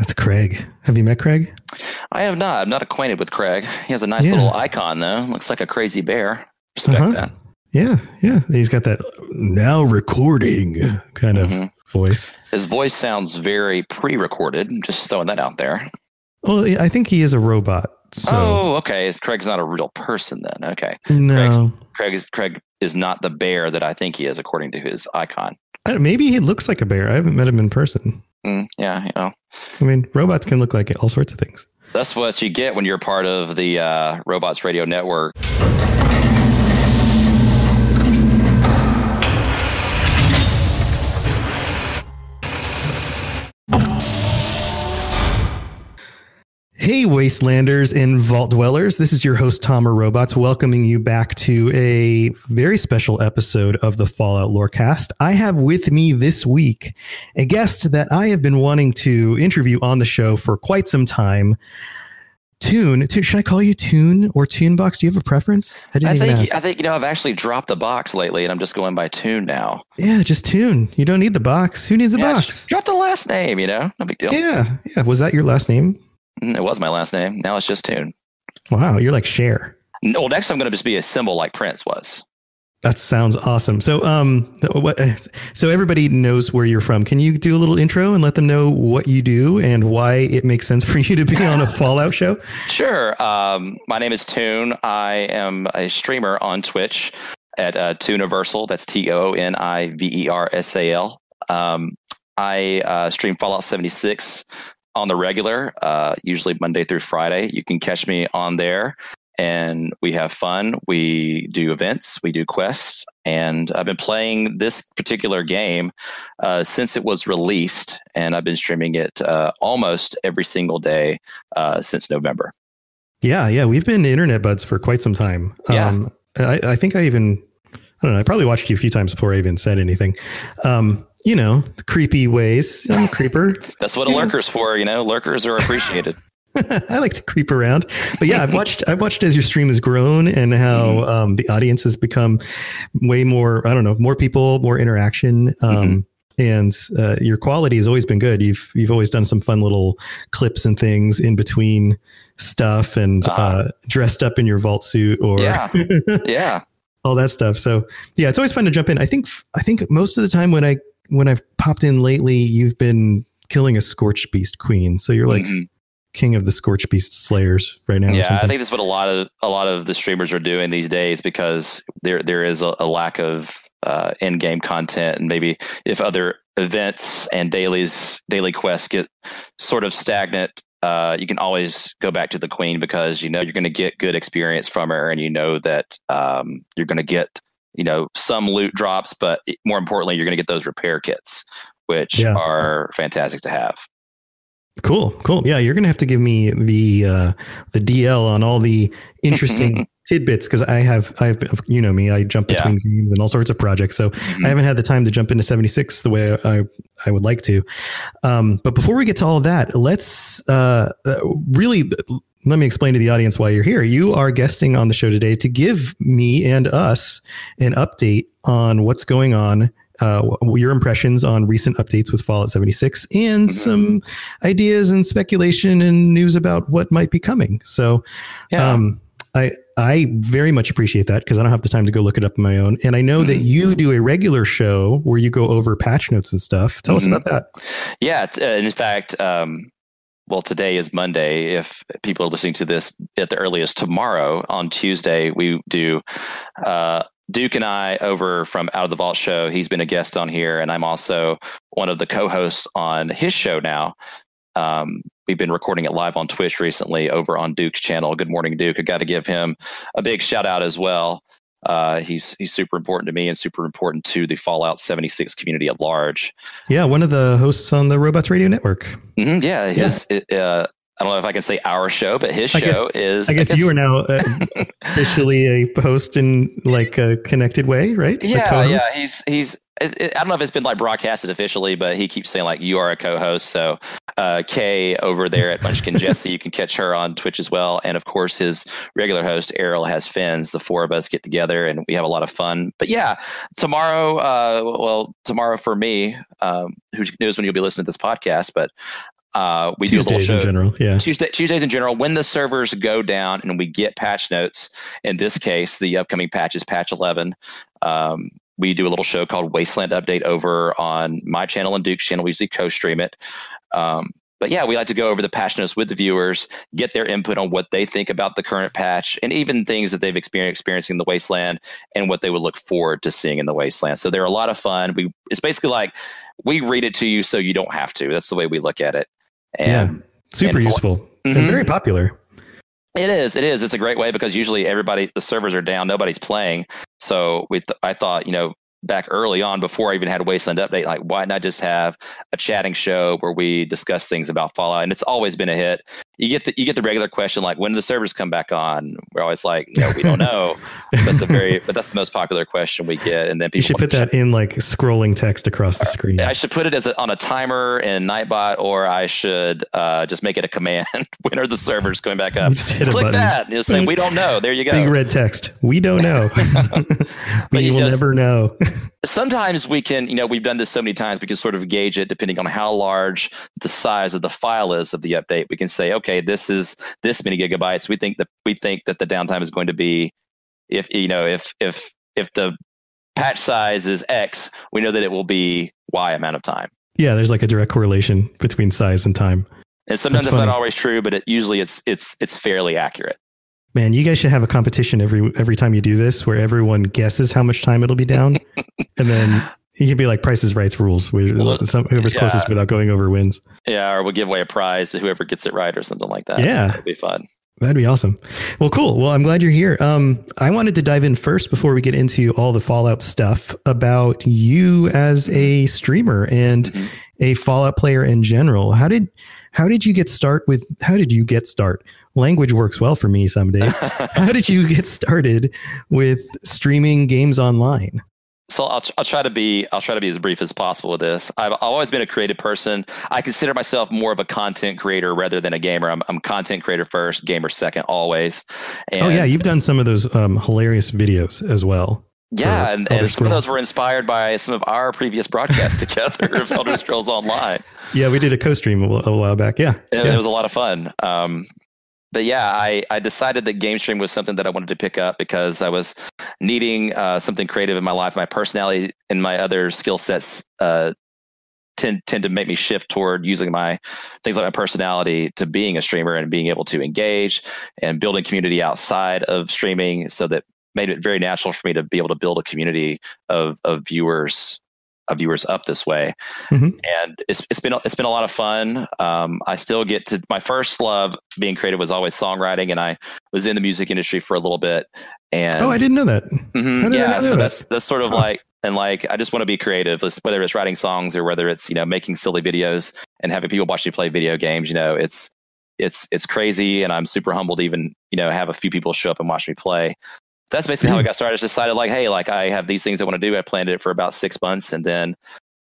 That's Craig. Have you met Craig? I have not. I'm not acquainted with Craig. He has a nice Yeah. little icon though. Looks like a crazy bear. Respect Uh-huh. that. Yeah, yeah. He's got that now recording kind of Mhm. voice. His voice sounds very pre-recorded. I'm just throwing that out there. Well, I think he is a robot. So oh, okay. Craig's not a real person then. Okay. no, Craig is Craig is not the bear that I think he is, according to his icon. I don't- maybe he looks like a bear. I haven't met him in person. Mm, yeah, you know. I mean, robots can look like all sorts of things. That's what you get when you're part of the uh, Robots Radio Network. Hey, Wastelanders and Vault Dwellers. This is your host, Tomer Robots, welcoming you back to a very special episode of the Fallout Lorecast. I have with me this week a guest that I have been wanting to interview on the show for quite some time. Tune, Tune should I call you Tune or Tunebox? Do you have a preference? I even think ask. I think you know I've actually dropped the box lately, and I'm just going by tune now. yeah, just Tune. You don't need the box. Who needs a Yeah, box? drop the last name. You know, no big deal. Yeah, yeah. Was that your last name? Mm, It was my last name. Now it's just tune. Wow, you're like Cher. No, next I'm going to just be a symbol like Prince was. That sounds awesome. So, um, what? So everybody knows where you're from. Can you do a little intro and let them know what you do and why it makes sense for you to be on a Fallout show? Sure. Um, my name is Toon. I am a streamer on Twitch at uh, Tooniversal. That's T O N I V E R S A L. Um, I uh, stream Fallout 76 on the regular, uh, usually Monday through Friday. You can catch me on there, and we have fun. We do events, we do quests, and I've been playing this particular game uh, since it was released, and I've been streaming it uh, almost every single day uh, since November. Yeah, yeah. We've been internet buds for quite some time. Yeah. Um, I, I think I even, I don't know. I probably watched you a few times before I even said anything. Um, you know, creepy ways. I'm a creeper. That's what a lurker's for, you know. Lurkers are appreciated. I like to creep around, but yeah, I've watched I've watched as your stream has grown and how Mm-hmm. um, the audience has become way more. I don't know, more people, more interaction, um, Mm-hmm. and uh, your quality has always been good. You've you've always done some fun little clips and things in between stuff, and uh Uh-huh. dressed up in your vault suit or Yeah. yeah. all that stuff. So yeah, it's always fun to jump in. I think I think most of the time when I when I've popped in lately, you've been killing a scorched beast queen. So you're like Mhm. king of the scorched beast slayers right now. Yeah, I think that's what a lot of a lot of the streamers are doing these days because there there is a, a lack of uh, in-game content, and maybe if other events and dailies daily quests get sort of stagnant, uh, you can always go back to the queen because you know you're going to get good experience from her, and you know that um, you're going to get you know some loot drops, but more importantly, you're going to get those repair kits, which Yeah. are fantastic to have. Cool, cool. Yeah, you're gonna have to give me the uh, the DL on all the interesting tidbits because I have I have you know me I jump Yeah. between games and all sorts of projects, so Mhm. I haven't had the time to jump into 76 the way I I would like to. Um, but before we get to all of that, let's uh, uh, really let me explain to the audience why you're here. You are guesting on the show today to give me and us an update on what's going on, uh, your impressions on recent updates with Fallout 76, and Mhm. some ideas and speculation and news about what might be coming. So, Yeah. um, I I very much appreciate that because I don't have the time to go look it up on my own. And I know that Mhm. you do a regular show where you go over patch notes and stuff. Tell us Mhm. about that. Yeah, uh, in fact, um, well, today is Monday. If people are listening to this at the earliest tomorrow, on Tuesday, we do. Uh, Duke and I over from Out of the Vault show. He's been a guest on here, and I'm also one of the co-hosts on his show now. Um, we've been recording it live on Twitch recently over on Duke's channel. Good morning, Duke. I got to give him a big shout out as well. Uh, he's he's super important to me and super important to the Fallout 76 community at large. Yeah, one of the hosts on the Robots Radio Network. hmm yeah, his. Uh, I don't know if I can say our show, but his I show guess- is. I guess you are now uh, officially a host in like a connected way, right? Yeah, yeah. He's he's. It, it- I don't know if it's been like broadcasted officially, but he keeps saying like you are a co-host. So uh, Kay over there at Munchkin Jesse, you can catch her on Twitch as well, and of course his regular host Errol has fins. The four of us get together and we have a lot of fun. But yeah, tomorrow, uh, well, tomorrow for me, um, who knows when you'll be listening to this podcast, but uh, we do a little show. in general. Yeah. Tuesday, Tuesdays in general, when the servers go down and we get patch notes, in this case, the upcoming patch is patch 11. Um, we do a little show called Wasteland Update over on my channel and Duke's channel. We usually co stream it. Um, but yeah, we like to go over the patch notes with the viewers, get their input on what they think about the current patch, and even things that they've experienced experiencing in the Wasteland and what they would look forward to seeing in the Wasteland. So they're a lot of fun. We it's basically like we read it to you so you don't have to. That's the way we look at it. And Super and useful and Mhm. very popular. It is. It is. It's a great way because usually everybody, the servers are down, nobody's playing. So we, I thought, you know, back early on before I even had a Wasteland update, like why not just have a chatting show where we discuss things about Fallout? And it's always been a hit. You get the you get the regular question like when do the servers come back on? We're always like, you know, we don't know. that's a very, but that's the most popular question we get. And then people You should put that in like scrolling text across the screen. I should put it as a, on a timer in Nightbot, or I should uh, just make it a command. when are the servers coming back up? Just Click button. that. And You'll say, "We don't know." There you go. Big red text. We don't know. we you will just- never know. Sometimes we can you know we've done this so many times we can sort of gauge it depending on how large the size of the file is of the update. We can say okay this is this many gigabytes. We think that we think that the downtime is going to be if you know if if if the patch size is x we know that it will be y amount of time. Yeah, there's like a direct correlation between size and time. and sometimes That's that's not always true but it usually it's it's it's fairly accurate Man, you guys should have a competition every every time you do this, where everyone guesses how much time it'll be down, and then you could be like Price Is Right's rules, where Well, some, whoever's yeah. closest without going over wins. yeah or we'll give away a prize to whoever gets it right or something like that Yeah. it'll be fun That'd be awesome. Well, cool. Well, I'm glad you're here. Um, I wanted to dive in first before we get into all the Fallout stuff about you as a streamer and Mhm. a Fallout player in general. How did how did you get start with how did you get start? Language works well for me some days. how did you get started with streaming games online? So I'll, I'll try to be I'll try to be as brief as possible with this. I've always been a creative person. I consider myself more of a content creator rather than a gamer. I'm, I'm content creator first, gamer second, always. And oh yeah, you've done some of those um, hilarious videos as well. yeah, and, and some of those were inspired by some of our previous broadcasts together of Elder Scrolls Online. Yeah, we did a co-stream a, a while back. Yeah, It, yeah. it was a lot of fun. Um, but yeah, I, I decided that game stream was something that I wanted to pick up because I was needing uh, something creative in my life. My personality and my other skill sets uh, tend tend to make me shift toward using my things like my personality to being a streamer and being able to engage and building community outside of streaming. So that made it very natural for me to be able to build a community of of viewers viewers up this way Mhm. and it's, it's been it's been a lot of fun. Um, I still get to my first love being creative was always songwriting, and I was in the music industry for a little bit. And Oh, I didn't know that. Mhm, did yeah, know so that? that's that's sort of Huh. like and like I just want to be creative, whether it's writing songs or whether it's you know making silly videos and having people watch me play video games. You know, it's it's it's crazy, and I'm super humbled to even you know have a few people show up and watch me play. That's basically how I got started. I just decided like, hey, like I have these things I want to do. I planned it for about six months, and then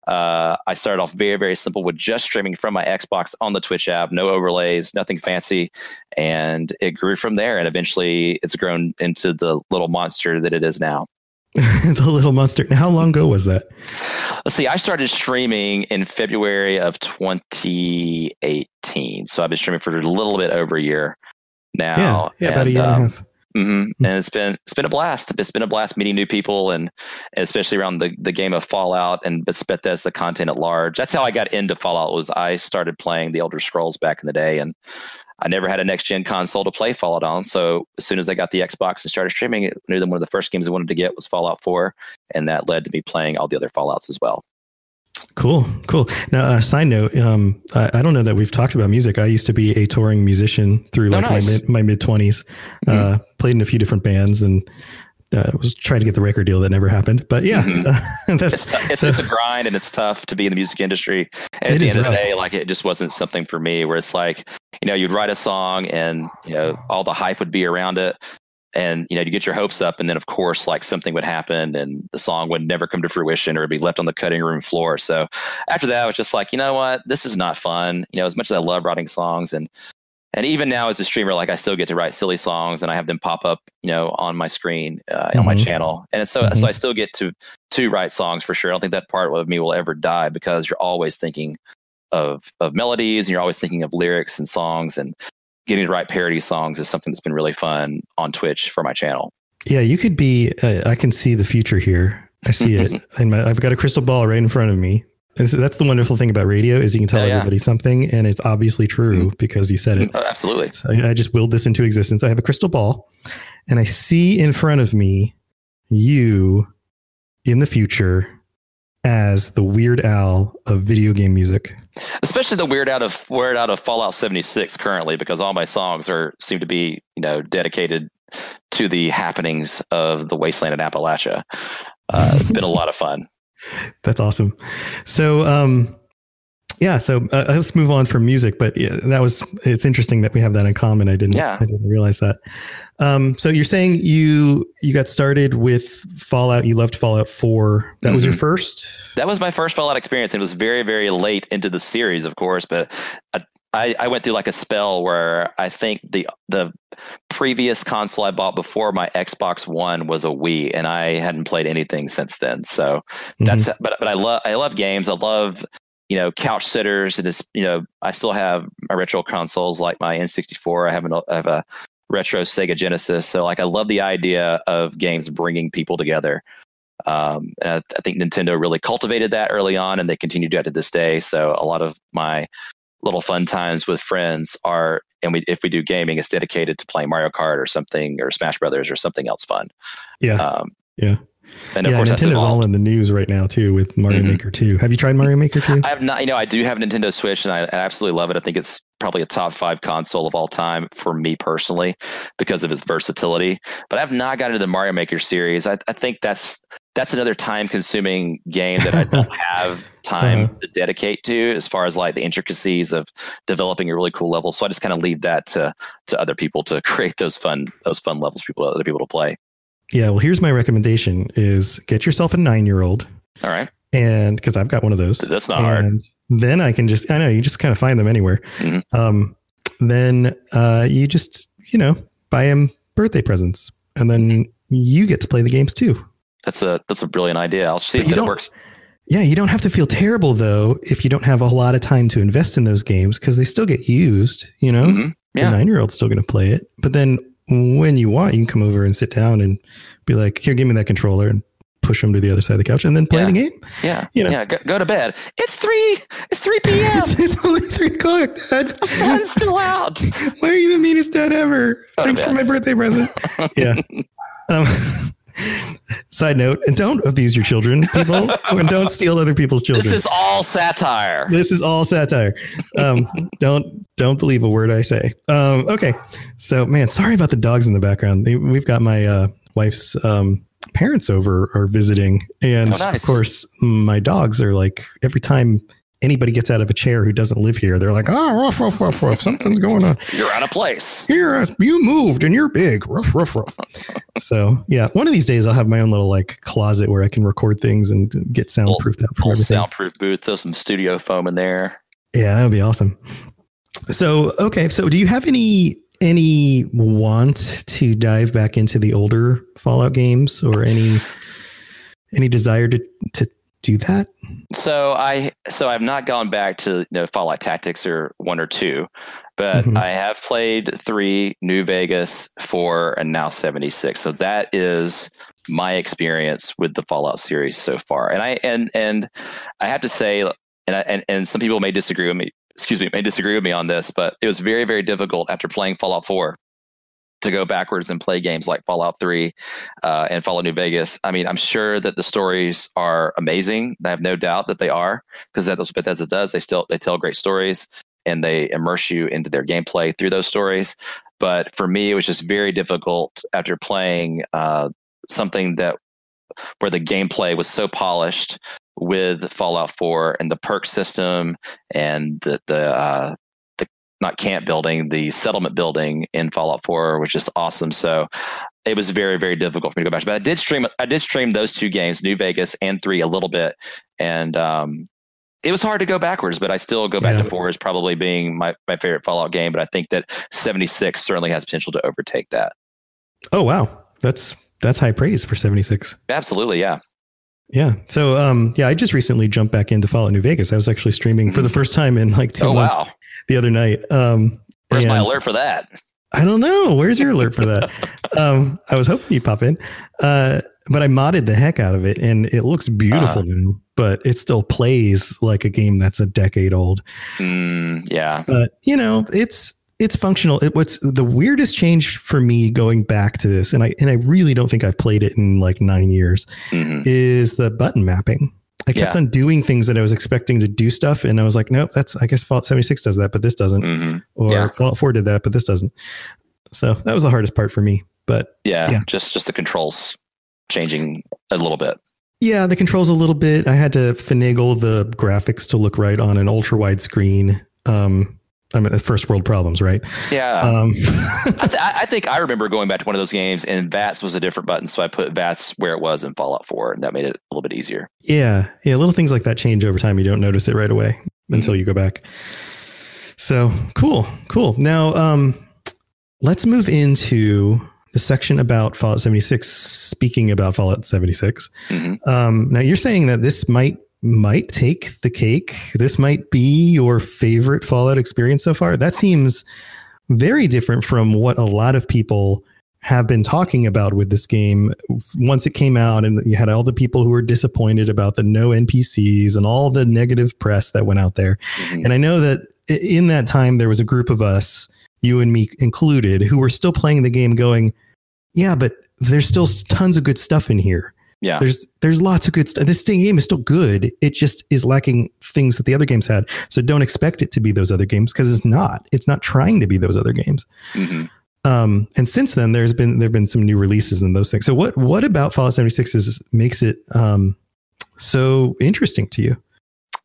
Uh, I started off very, very simple with just streaming from my Xbox on the Twitch app, no overlays, nothing fancy. And it grew from there. And eventually it's grown into the little monster that it is now. the little monster. Now, how long ago was that? Let's see, I started streaming in February of 2018. So I've been streaming for a little bit over a year now. Yeah, yeah about a year um, and a um, half. Mm-hmm. And it's been it's been a blast. It's been a blast meeting new people, and especially around the, the game of Fallout and Bethesda content at large. That's how I got into Fallout. Was I started playing the Elder Scrolls back in the day, and I never had a next gen console to play Fallout on. So as soon as I got the Xbox and started streaming, I knew that one of the first games I wanted to get was Fallout 4, and that led to me playing all the other Fallout's as well. Cool, cool. Now, uh, side note, um, I, I, don't know that we've talked about music. I used to be a touring musician through oh, like oh, nice. my mid, my mid 20s. Mm-hmm. Uh, played in a few different bands and uh, was trying to get the record deal that never happened. But yeah, mm-hmm. that's it's, it's, it's, a grind and it's tough to be in the music industry. And at the end rough. of the day, like it just wasn't something for me. Where it's like, you know, you'd write a song and you know all the hype would be around it, and you know you get your hopes up and then of course like something would happen and the song would never come to fruition or it'd be left on the cutting room floor so after that i was just like you know what this is not fun you know as much as i love writing songs and and even now as a streamer like i still get to write silly songs and i have them pop up you know on my screen uh, mm-hmm. on my mm-hmm. channel and so mm-hmm. so i still get to to write songs for sure i don't think that part of me will ever die because you're always thinking of of melodies and you're always thinking of lyrics and songs and getting to write parody songs is something that's been really fun on Twitch for my channel. Yeah, you could be. Uh, I can see the future here. I see it, and I've got a crystal ball right in front of me. that's the wonderful thing about radio is you can tell yeah, everybody yeah. something, and it's obviously true mm-hmm. because you said it. Oh, absolutely. So I, I just willed this into existence. I have a crystal ball, and I see in front of me you in the future as the Weird Al of video game music. Especially the Weird Al of Weird Al of Fallout 76 currently, because all my songs are seem to be you know dedicated to the happenings of the wasteland in Appalachia. Uh, it's been a lot of fun. That's awesome. So, um, yeah, so uh, let's move on from music. But yeah, that was it's interesting that we have that in common. I didn't yeah. I didn't realize that. Um, so you're saying you you got started with Fallout. You loved Fallout Four. That mm-hmm. was your mm-hmm. first. That was my first Fallout experience. It was very very late into the series, of course, but. I, I went through like a spell where I think the the previous console I bought before my Xbox One was a Wii, and I hadn't played anything since then. So that's mm-hmm. but but I love I love games. I love you know, couch sitters, and it's you know, I still have my retro consoles like my N64. I have, an, I have a retro Sega Genesis. So like, I love the idea of games bringing people together. Um, and I, I, think Nintendo really cultivated that early on, and they continue to do that to this day. So a lot of my little fun times with friends are, and we if we do gaming, it's dedicated to playing Mario Kart or something, or Smash Brothers or something else fun. Yeah. Um, yeah. And of yeah, course, Nintendo's all in the news right now too with Mario mm-hmm. Maker 2. Have you tried Mario Maker 2? I have not. You know, I do have a Nintendo Switch, and I, I absolutely love it. I think it's probably a top five console of all time for me personally because of its versatility. But I've not gotten into the Mario Maker series. I, I think that's that's another time consuming game that I don't have time uh-huh. to dedicate to as far as like the intricacies of developing a really cool level. So I just kind of leave that to to other people to create those fun those fun levels people other people to play. Yeah, well, here's my recommendation: is get yourself a nine year old. All right. And because I've got one of those, that's not hard. Then I can just I know you just kind of find them anywhere. Mm-hmm. Um, then uh, you just you know buy him birthday presents, and then mm-hmm. you get to play the games too. That's a that's a brilliant idea. I'll see but if it works. Yeah, you don't have to feel terrible though if you don't have a lot of time to invest in those games because they still get used. You know, mm-hmm. yeah. the nine year old's still going to play it, but then when you want, you can come over and sit down and be like, here, give me that controller and push them to the other side of the couch and then play yeah. the game. Yeah. You know, yeah. Go, go, to bed. It's three, it's 3 p.m. it's, it's, only three o'clock, Dad. The sun's still out. Why are you the meanest dad ever? Go Thanks for my birthday present. yeah. Um, Side note, and don't abuse your children, people, and don't steal other people's children. This is all satire. This is all satire. Um, don't don't believe a word I say. Um, okay, so man, sorry about the dogs in the background. They, we've got my uh, wife's um, parents over are visiting, and oh, nice. of course, my dogs are like every time anybody gets out of a chair who doesn't live here, they're like, oh, ruff, ruff, ruff, ruff, something's going on. You're out of place. Here, uh, you moved and you're big. Ruff, ruff, ruff. so yeah, one of these days I'll have my own little like closet where I can record things and get soundproofed out from Whole everything. soundproof booth, throw some studio foam in there. Yeah, that would be awesome. So okay, so do you have any any want to dive back into the older Fallout games or any any desire to to do that? So I so I've not gone back to you know Fallout Tactics or one or two, but Mhm. I have played three, New Vegas, four, and now seventy six. So that is my experience with the Fallout series so far. And I and and I have to say, and I, and and some people may disagree with me. Excuse me, may disagree with me on this, but it was very very difficult after playing Fallout four to go backwards and play games like Fallout 3 uh, and Fallout New Vegas. I mean, I'm sure that the stories are amazing. I have no doubt that they are because that's what Bethesda does. They still they tell great stories and they immerse you into their gameplay through those stories. But for me, it was just very difficult after playing uh, something that where the gameplay was so polished with Fallout 4 and the perk system and the the uh, not camp building, the settlement building in Fallout 4, which is awesome. So it was very, very difficult for me to go back. But I did stream I did stream those two games, New Vegas and three a little bit. And um it was hard to go backwards, but I still go back Yeah. to four as probably being my, my favorite Fallout game. But I think that 76 certainly has potential to overtake that. Oh wow, that's that's high praise for seventy six. Absolutely, yeah. Yeah. So um yeah, I just recently jumped back into Fallout New Vegas. I was actually streaming for the first time in like two oh months wow. The other night. Um Where's my alert for that? I don't know. Where's your alert for that? um, I was hoping you'd pop in. Uh, but I modded the heck out of it and it looks beautiful Uh-huh. now, but it still plays like a game that's a decade old. Mm, yeah. But you know, it's it's functional. It, what's the weirdest change for me going back to this, and I and I really don't think I've played it in like nine years, hmm is the button mapping. I kept Yeah. on doing things that I was expecting to do stuff, and I was like, nope, that's I guess Fallout 76 does that, but this doesn't. hmm Or Yeah. Fallout 4 did that, but this doesn't. So that was the hardest part for me. But Yeah, Yeah. Just just the controls changing a little bit. yeah, the controls a little bit. I had to finagle the graphics to look right on an ultra wide screen. Um, I mean, the first world problems, right? Yeah. Um, I, th- I think I remember going back to one of those games, and VATS was a different button, so I put VATS where it was in Fallout 4, and that made it a little bit easier. yeah, yeah, little things like that change over time. You don't notice it right away until you go back. So cool, cool. Now, um, let's move into the section about Fallout 76. Speaking about Fallout 76, hmm Um, now you're saying that this might might take the cake. This might be your favorite Fallout experience so far. That seems very different from what a lot of people have been talking about with this game once it came out and you had all the people who were disappointed about the no NPCs and all the negative press that went out there. Mhm. And I know that in that time there was a group of us, you and me included, who were still playing the game going, yeah, but there's still tons of good stuff in here Yeah. there's there's lots of good stuff. This thing- game is still good. It just is lacking things that the other games had. So don't expect it to be those other games because it's not. It's not trying to be those other games. hmm Um, and since then, there's been there've been some new releases and those things. So what what about Fallout 76 is makes it um, so interesting to you?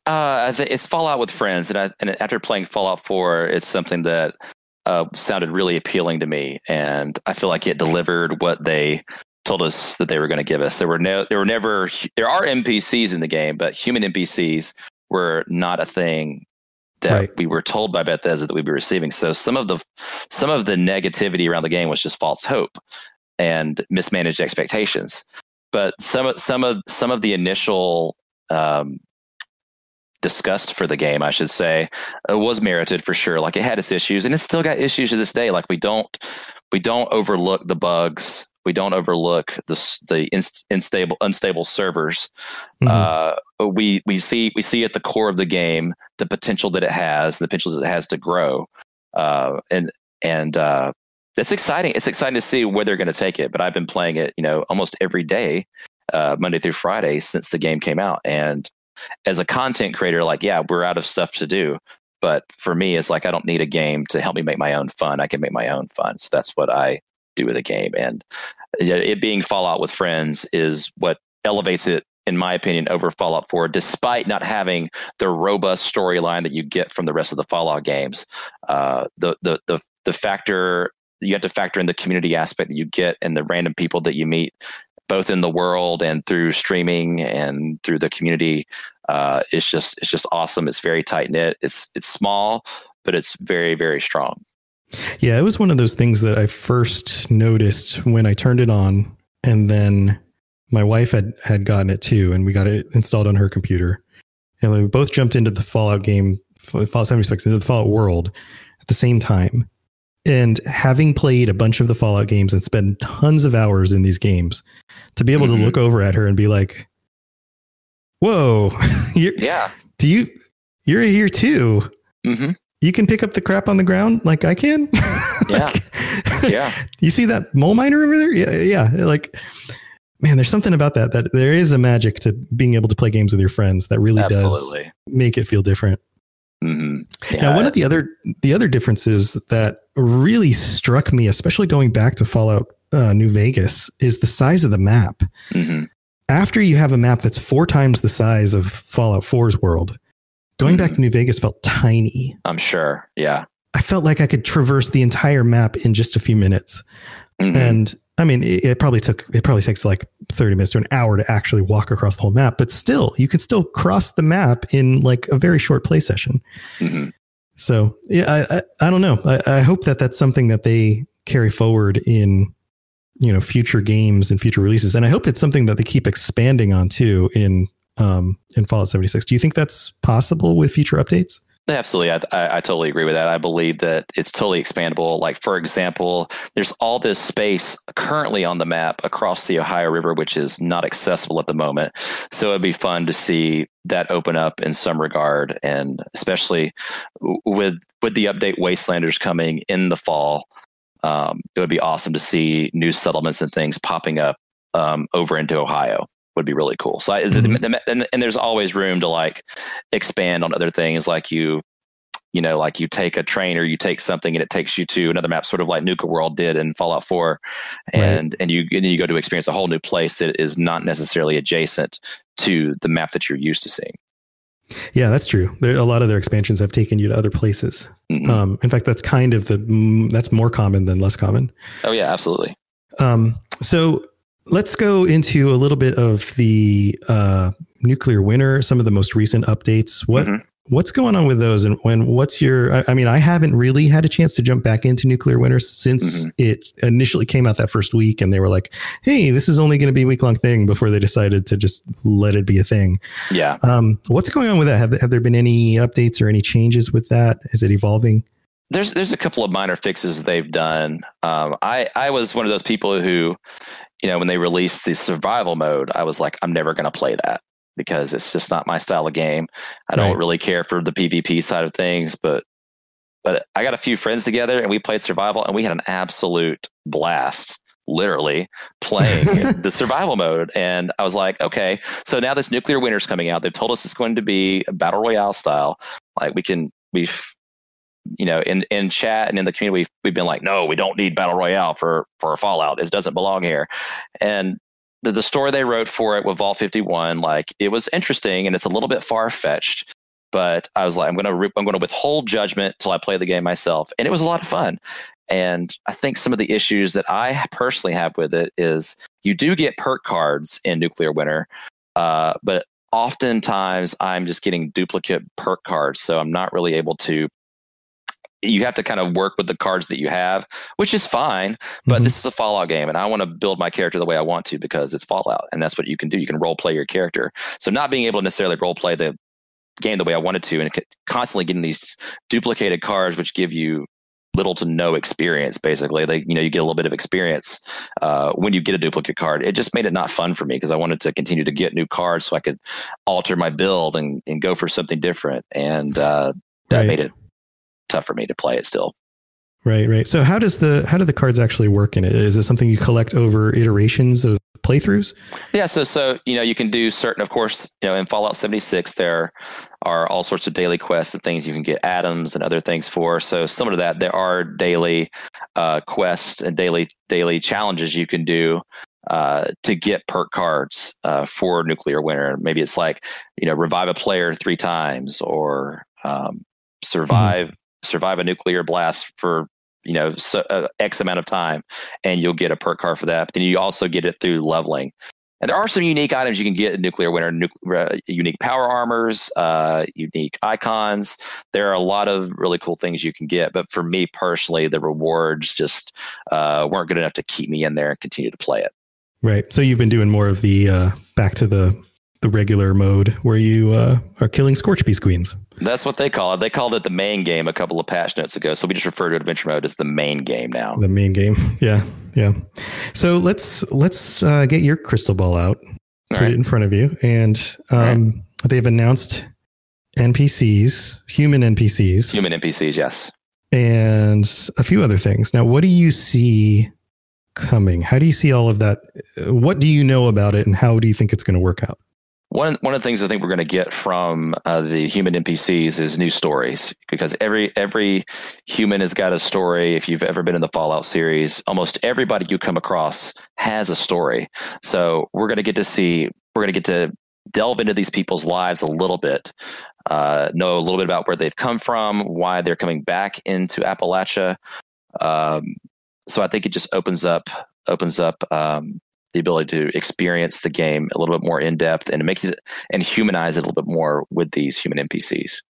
Uh, I think it's Fallout with friends, and, I, and after playing Fallout 4, it's something that uh, sounded really appealing to me, and I feel like it delivered what they told us that they were going to give us. There were no, there were never, there are NPCs in the game, but human NPCs were not a thing that Right. we were told by Bethesda that we'd be receiving. So some of the, some of the negativity around the game was just false hope and mismanaged expectations. But some of some of some of the initial um, disgust for the game, I should say, uh, was merited for sure. Like it had its issues, and it's still got issues to this day. Like we don't we don't overlook the bugs. We don't overlook the the inst- unstable unstable servers. Mhm. Uh, we we see we see at the core of the game the potential that it has, the potential that it has to grow, uh, and and uh, it's exciting. It's exciting to see where they're going to take it. But I've been playing it, you know, almost every day, uh, Monday through Friday since the game came out, and as a content creator, like, yeah, we're out of stuff to do. But for me, it's like I don't need a game to help me make my own fun. I can make my own fun. So that's what I do with a game. And it being Fallout with friends is what elevates it in my opinion, over Fallout 4, despite not having the robust storyline that you get from the rest of the Fallout games. Uh, the, the the the factor you have to factor in the community aspect that you get and the random people that you meet, both in the world and through streaming and through the community. Uh, it's just it's just awesome. It's very tight knit. It's it's small, but it's very very strong. Yeah, it was one of those things that I first noticed when I turned it on, and then my wife had had gotten it too, and we got it installed on her computer, and we both jumped into the Fallout game, Fallout seventy six, into the Fallout world at the same time. And having played a bunch of the Fallout games and spent tons of hours in these games, to be able Mhm. to look over at her and be like, "Whoa, you're, Yeah. do you you're here too? hmm You can pick up the crap on the ground like I can." Yeah. Like- Yeah. you see that mole miner over there? Yeah, yeah. Like, man, there's something about that that there is a magic to being able to play games with your friends that really does make it feel different. hmm now, one of the other the other differences that really struck me, especially going back to Fallout uh, New Vegas, is the size of the map. hmm After you have a map that's four times the size of Fallout 4's world, going back Mhm. to New Vegas felt tiny. I'm sure. Yeah. I felt like I could traverse the entire map in just a few minutes. Mhm. and I mean, it, it probably took it probably takes like thirty minutes to an hour to actually walk across the whole map, but still, you can still cross the map in like a very short play session. Mhm. So yeah, I I, I don't know. I, I hope that that's something that they carry forward in you know future games and future releases, and I hope it's something that they keep expanding on too in um in Fallout seventy six. Do you think that's possible with future updates? Absolutely. I, I, I totally agree with that. I believe that it's totally expandable. Like, for example, there's all this space currently on the map across the Ohio River, which is not accessible at the moment. So it'd be fun to see that open up in some regard. And especially with, with the update Wastelanders coming in the fall, um, it would be awesome to see new settlements and things popping up um, over into Ohio would be really cool. So, I, the- Mhm. the- and, and there's always room to like expand on other things, like you, you know, like you take a train or you take something and it takes you to another map, sort of like Nuka World did in Fallout Four, and and you and then you go to experience a whole new place that is not necessarily adjacent to the map that you're used to seeing. Yeah, that's true. There, a lot of their expansions have taken you to other places. Mhm. Um, in fact, that's kind of the mm, that's more common than less common. oh yeah, absolutely. Um, so let's go into a little bit of the uh, nuclear winter, some of the most recent updates. What Mhm. what's going on with those, and when what's your? I, I mean, I haven't really had a chance to jump back into nuclear winter since Mhm. it initially came out that first week, and they were like, "Hey, this is only going to be a week long thing," before they decided to just let it be a thing. Yeah. Um, what's going on with that? Have have there been any updates or any changes with that? Is it evolving? there's there's a couple of minor fixes they've done. Um, I I was one of those people who, you know, when they released the survival mode, I was like, I'm never going to play that because it's just not my style of game. I don't really care for the PvP side of things, but but I got a few friends together and we played survival and we had an absolute blast. Literally playing the survival mode, and I was like, okay, so now this nuclear winter's coming out. They've told us it's going to be a battle royale style. Like we can, we've you know, in, in chat and in the community, we've, we've been like, no, we don't need battle royale for, for a Fallout. It doesn't belong here. And the, the story they wrote for it with Vault 51, like it was interesting and it's a little bit far fetched, but I was like, I'm to, I'm to withhold judgment till I play the game myself. And it was a lot of fun. And I think some of the issues that I personally have with it is you do get perk cards in Nuclear Winter, uh, but oftentimes I'm just getting duplicate perk cards. So I'm not really able to you have to kind of work with the cards that you have, which is fine. But Mhm. this is a Fallout game, and I want to build my character the way I want to because it's Fallout, and that's what you can do. You can role play your character. So not being able to necessarily role play the game the way I wanted to, and constantly getting these duplicated cards, which give you little to no experience. Basically, they you know you get a little bit of experience uh, when you get a duplicate card. It just made it not fun for me because I wanted to continue to get new cards so I could alter my build and, and go for something different, and uh, that Right. made it tough for me to play it still. Right, right. So how does the how do the cards actually work in it? Is it something you collect over iterations of playthroughs? Yeah, so so you know you can do certain, of course, you know in Fallout seventy six there are all sorts of daily quests and things you can get atoms and other things for. So similar to that, there are daily uh, quests and daily daily challenges you can do uh, to get perk cards uh, for nuclear winter. Maybe it's like you know revive a player three times or um, survive mm-hmm. Survive a nuclear blast for you know so, uh, X amount of time, and you'll get a perk card for that. But then you also get it through leveling. And there are some unique items you can get in Nuclear Winter, uh, unique power armors, uh, unique icons. There are a lot of really cool things you can get. But for me personally, the rewards just uh, weren't good enough to keep me in there and continue to play it. Right. So you've been doing more of the uh, back to the the regular mode where you uh, are killing Scorch Beast Queens. That's what they call it. They called it the main game a couple of patch notes ago. So we just refer to adventure mode as the main game now. The main game. Yeah. Yeah. So let's let's uh, get your crystal ball out. All put right. it in front of you. And um, right. they've announced NPCs, human NPCs. Human NPCs, yes. And a few other things. Now, what do you see coming? How do you see all of that? What do you know about it and how do you think it's going to work out? One one of the things I think we're going to get from uh, the human NPCs is new stories because every every human has got a story. If you've ever been in the Fallout series, almost everybody you come across has a story. So we're going to get to see we're going to get to delve into these people's lives a little bit, uh, know a little bit about where they've come from, why they're coming back into Appalachia. Um, so I think it just opens up opens up um, the ability to experience the game a little bit more in depth and it makes it and humanize it a little bit more with these human NPCs.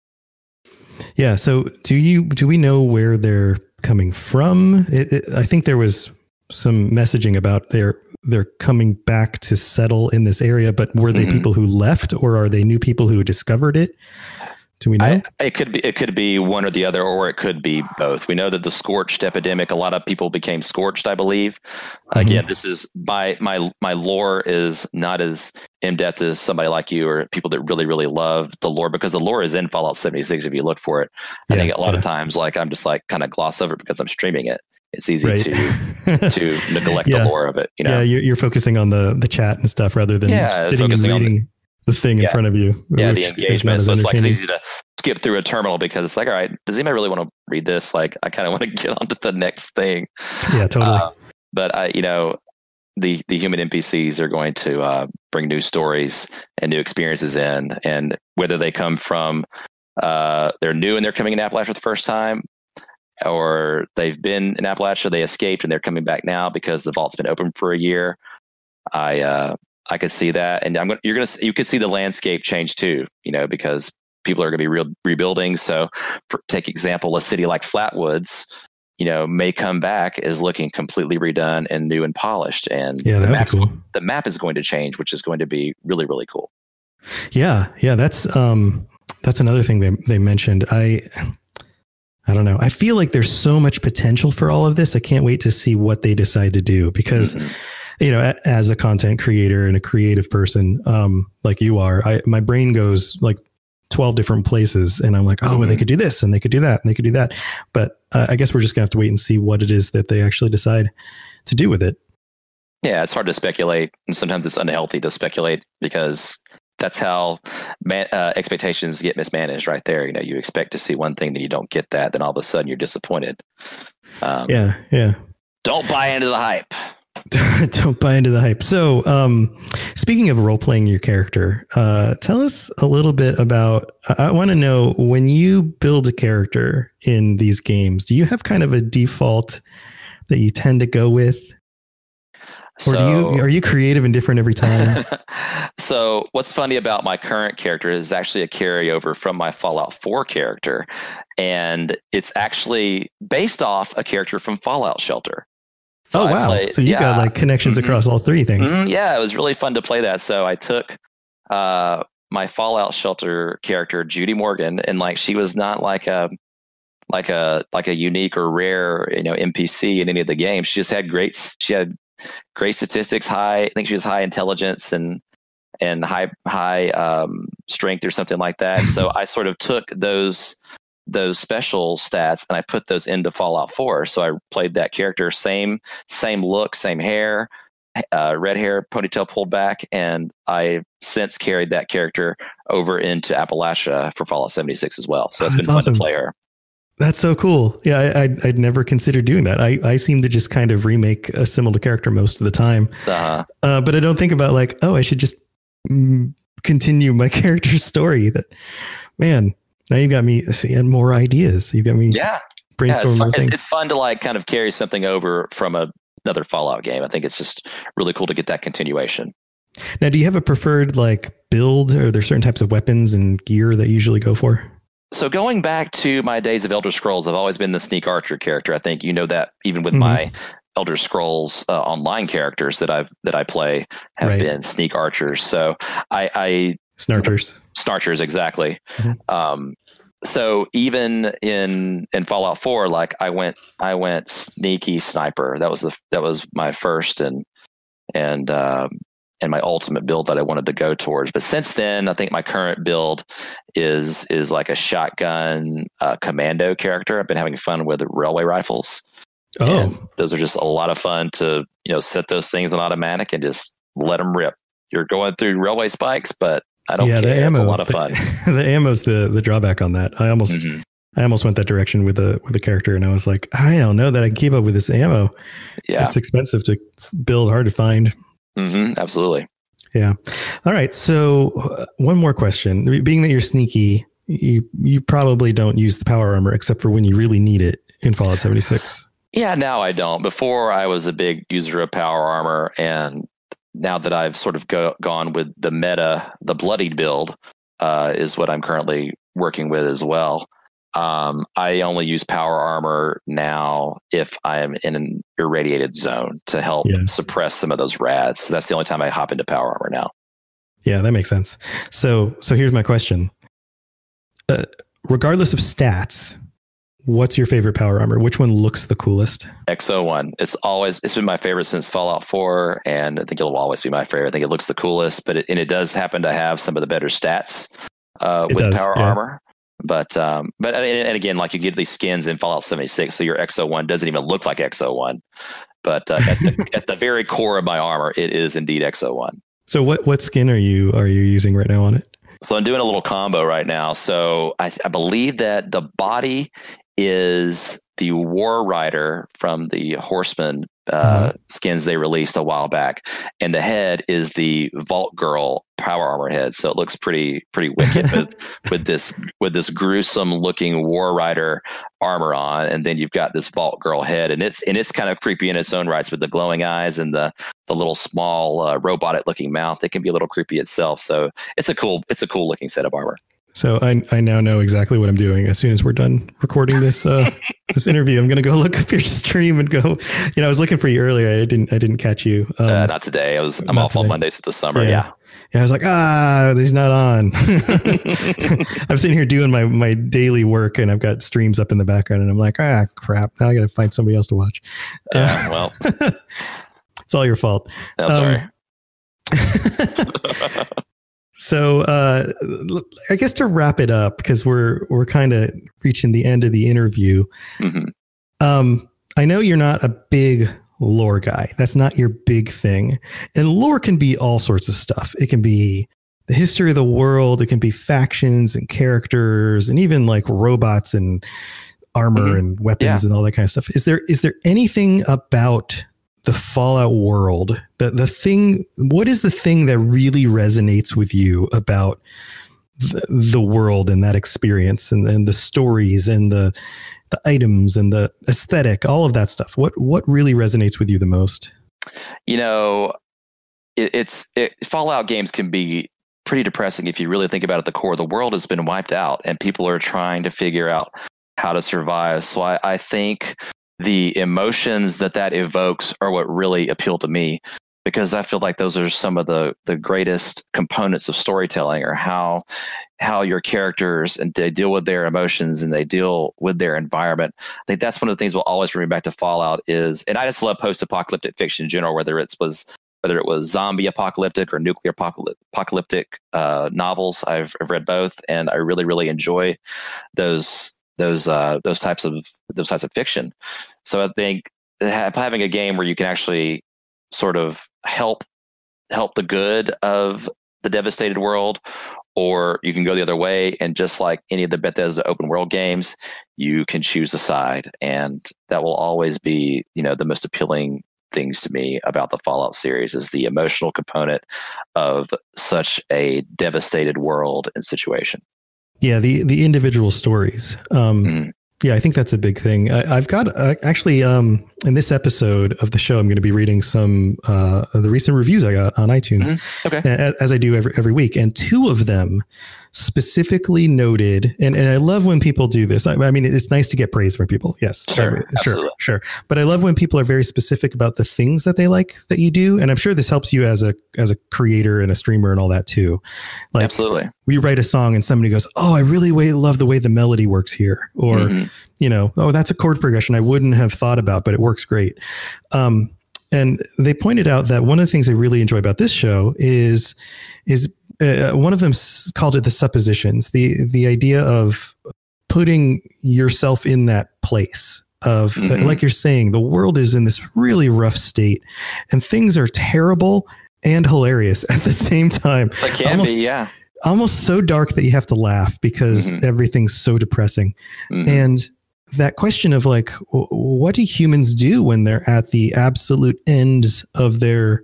Yeah. So do you do we know where they're coming from? It, it, I think there was some messaging about they're they're coming back to settle in this area, but were they mm-hmm. people who left or are they new people who discovered it? Do we know? I, it could be it could be one or the other, or it could be both. We know that the scorched epidemic, a lot of people became scorched. I believe. Mm-hmm. Again, this is my my my lore is not as in depth as somebody like you or people that really really love the lore because the lore is in Fallout 76. If you look for it, I think a lot yeah. of times like I'm just like kind of gloss over it because I'm streaming it. It's easy right. to to neglect yeah. the lore of it. You know, yeah, you're, you're focusing on the the chat and stuff rather than yeah, focusing on the, the thing yeah. in front of you. Yeah, the engagement. So it's like it's easy to skip through a terminal because it's like, all right, does anybody really want to read this? Like, I kind of want to get on to the next thing. Yeah, totally. Uh, but I, you know, the the human NPCs are going to uh, bring new stories and new experiences in, and whether they come from uh, they're new and they're coming in Appalachia for the first time, or they've been in Appalachia, they escaped and they're coming back now because the vault's been open for a year. I uh, I could see that, and I'm going. You're going to you could see the landscape change too. You know, because people are going to be re- rebuilding. So, for, take example, a city like Flatwoods, you know, may come back is looking completely redone and new and polished, and yeah, the map, cool. the map is going to change, which is going to be really really cool. Yeah, yeah, that's um, that's another thing they they mentioned. I I don't know. I feel like there's so much potential for all of this. I can't wait to see what they decide to do because. Mm-hmm you know, as a content creator and a creative person, um, like you are, I, my brain goes like 12 different places and I'm like, oh, mm-hmm. well, they mm-hmm. could do this and they could do that and they could do that. But uh, I guess we're just gonna have to wait and see what it is that they actually decide to do with it. Yeah, it's hard to speculate. And sometimes it's unhealthy to speculate because that's how man, uh, expectations get mismanaged right there. You know, you expect to see one thing, then you don't get that. Then all of a sudden you're disappointed. Um, yeah. Yeah. Don't buy into the hype. don't buy into the hype. So, um, speaking of role playing your character, uh, tell us a little bit about. I want to know when you build a character in these games, do you have kind of a default that you tend to go with? Or so, do you are you creative and different every time? so what's funny about my current character is actually a carryover from my Fallout 4 character. And it's actually based off a character from Fallout Shelter. So oh wow! Played, so you yeah. got like connections mm-hmm. across all three things. Mm-hmm. Yeah, it was really fun to play that. So I took uh, my Fallout Shelter character, Judy Morgan, and like she was not like a like a like a unique or rare you know NPC in any of the games. She just had great she had great statistics, high I think she was high intelligence and and high high um, strength or something like that. so I sort of took those those special stats and I put those into Fallout 4. So I played that character, same same look, same hair, uh, red hair, ponytail pulled back, and I since carried that character over into Appalachia for Fallout 76 as well. So it's been fun awesome. to play her. That's so cool. Yeah, I, I'd, I'd never considered doing that. I, I seem to just kind of remake a similar character most of the time. Uh, Uh, but I don't think about like, oh, I should just mm, continue my character's story. That man, now you got me seeing more ideas. You've got me yeah, yeah brainstorming it's, fun, it's, things. it's fun to like kind of carry something over from a, another Fallout game. I think it's just really cool to get that continuation. Now, do you have a preferred like build? Are there certain types of weapons and gear that you usually go for? So going back to my days of Elder Scrolls, I've always been the sneak archer character. I think you know that even with Mhm. my Elder Scrolls uh, online characters that I've that I play have Right. been sneak archers. So I, I Snarchers. snarchers exactly. Mhm. Um, so even in in Fallout Four, like I went I went sneaky sniper. That was the that was my first and and um, and my ultimate build that I wanted to go towards. But since then, I think my current build is is like a shotgun uh, commando character. I've been having fun with railway rifles. Oh, And those are just a lot of fun to you know set those things on automatic and just let them rip. You're going through railway spikes, but I don't yeah, care. the ammo. it's a lot of fun. the ammo's the the drawback on that. I almost Mhm. I almost went that direction with a with a character, and I was like, I don't know that I can keep up with this ammo. Yeah, It's expensive to build, hard to find. hmm absolutely. Yeah. All right. So uh, one more question. Being that you're sneaky, you you probably don't use the power armor except for when you really need it in Fallout 76. Yeah, now I don't. Before I was a big user of power armor, and now that I've sort of go, gone with the meta, the bloodied build uh, is what I'm currently working with as well. Um, I only use power armor now if I am in an irradiated zone to help Yeah. suppress some of those rads. So that's the only time I hop into power armor now. Yeah, that makes sense. So so here's my question. Uh, regardless of stats, what's your favorite power armor? Which one looks the coolest? XO1. It's always it's been my favorite since Fallout 4, and I think it'll always be my favorite. I think it looks the coolest, but it, and it does happen to have some of the better stats uh, with does, power yeah. armor. But um, but and, and again, like you get these skins in Fallout 76, so your XO1 doesn't even look like XO1. But uh, at, the, at the very core of my armor, it is indeed XO1. So what what skin are you are you using right now on it? So I'm doing a little combo right now. So I, I believe that the body is the War Rider from the Horseman uh, Uh-huh. skins they released a while back, and the head is the Vault Girl power armor head. So it looks pretty pretty wicked with with this with this gruesome looking War Rider armor on, and then you've got this Vault Girl head, and it's and it's kind of creepy in its own rights with the glowing eyes and the the little small uh, robotic looking mouth. It can be a little creepy itself. So it's a cool it's a cool looking set of armor. So I I now know exactly what I'm doing. As soon as we're done recording this uh, this interview, I'm gonna go look up your stream and go. You know, I was looking for you earlier. I didn't I didn't catch you. Um, uh, not today. I was I'm off on. Mondays of the summer. Yeah. Yeah. yeah, I was like, ah, he's not on. I'm sitting here doing my my daily work, and I've got streams up in the background, and I'm like, ah, crap. Now I got to find somebody else to watch. Yeah. Well, it's all your fault. no, Um, sorry. So uh, I guess to wrap it up, because we're we're kind of reaching the end of the interview. hmm Um, I know you're not a big lore guy. That's not your big thing. And lore can be all sorts of stuff. It can be the history of the world. It can be factions and characters, and even like robots and armor Mhm. and weapons and all that kind of stuff. Is there is there anything about the Fallout world the the thing? What is the thing that really resonates with you about the, the world and that experience and, and the stories and the the items and the aesthetic, all of that stuff. What what really resonates with you the most? You know, it, it's it, Fallout games can be pretty depressing if you really think about it. The core, the world has been wiped out, and people are trying to figure out how to survive. So I, I think the emotions that that evokes are what really appeal to me because I feel like those are some of the the greatest components of storytelling or how how your characters and they deal with their emotions and they deal with their environment. I think that's one of the things we'll always bring me back to Fallout is and I just love post apocalyptic fiction in general, whether it was whether it was zombie apocalyptic or nuclear apocalyptic uh, novels. I've, I've read both, and I really really enjoy those those uh, those types of those types of fiction. So I think having a game where you can actually sort of help help the good of the devastated world or you can go the other way. And just like any of the Bethesda open world games, you can choose a side. And that will always be, you know, the most appealing things to me about the Fallout series is the emotional component of such a devastated world and situation. Yeah, the the individual stories. Um, Mm. Yeah, I think that's a big thing. I, I've got uh, actually um, in this episode of the show, I'm going to be reading some uh, of the recent reviews I got on iTunes, Okay. a- as I do every every week, and two of them specifically noted, and, and I love when people do this. I, I mean, it's nice to get praise from people. Yes, Sure, sure, absolutely. sure. But I love when people are very specific about the things that they like that you do, and I'm sure this helps you as a as a creator and a streamer and all that too. Like Absolutely. we write a song and somebody goes, "Oh, I really way, love the way the melody works here," or Mhm. you know, "Oh, that's a chord progression I wouldn't have thought about, but it works great." Um, and they pointed out that one of the things they really enjoy about this show is is uh, one of them s- called it the suppositions, the the idea of putting yourself in that place of uh, Mhm. like you're saying the world is in this really rough state and things are terrible and hilarious at the same time It can Almost- be, yeah. almost so dark that you have to laugh because Mhm. everything's so depressing. Mhm. And that question of like, w- what do humans do when they're at the absolute ends of their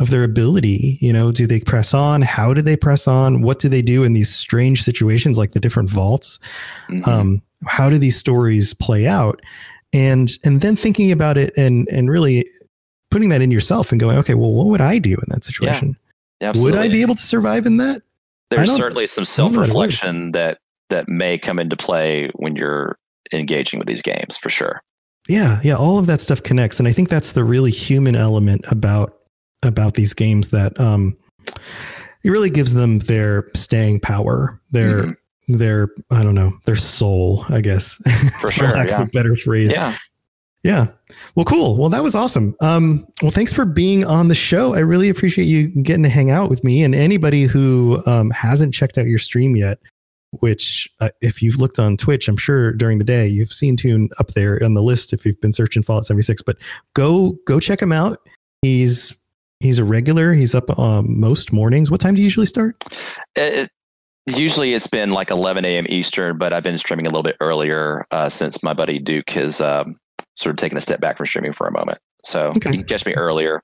of their ability? You know, do they press on? How do they press on? What do they do in these strange situations, like the different vaults? Mhm. Um, how do these stories play out? And and then thinking about it and and really putting that in yourself and going, okay, well, what would I do in that situation? Yeah, Would I be able to survive in that? There's certainly some I don't know that I would. self-reflection that that may come into play when you're engaging with these games, for sure. Yeah, yeah, all of that stuff connects, and I think that's the really human element about about these games that um, it really gives them their staying power, their Mhm. their I don't know, their soul, I guess, For sure, lack of yeah. a better phrase. Yeah. Yeah. Well, cool. Well, that was awesome. Um, well, thanks for being on the show. I really appreciate you getting to hang out with me. And anybody who um, hasn't checked out your stream yet, which uh, if you've looked on Twitch, I'm sure during the day you've seen Tune up there on the list if you've been searching Fallout 76. But go go check him out. He's he's a regular. He's up um, most mornings. What time do you usually start? It, it- usually it's been like 11 a.m. Eastern, but I've been streaming a little bit earlier uh, since my buddy Duke has um, sort of taken a step back from streaming for a moment. So Okay. you can catch me earlier.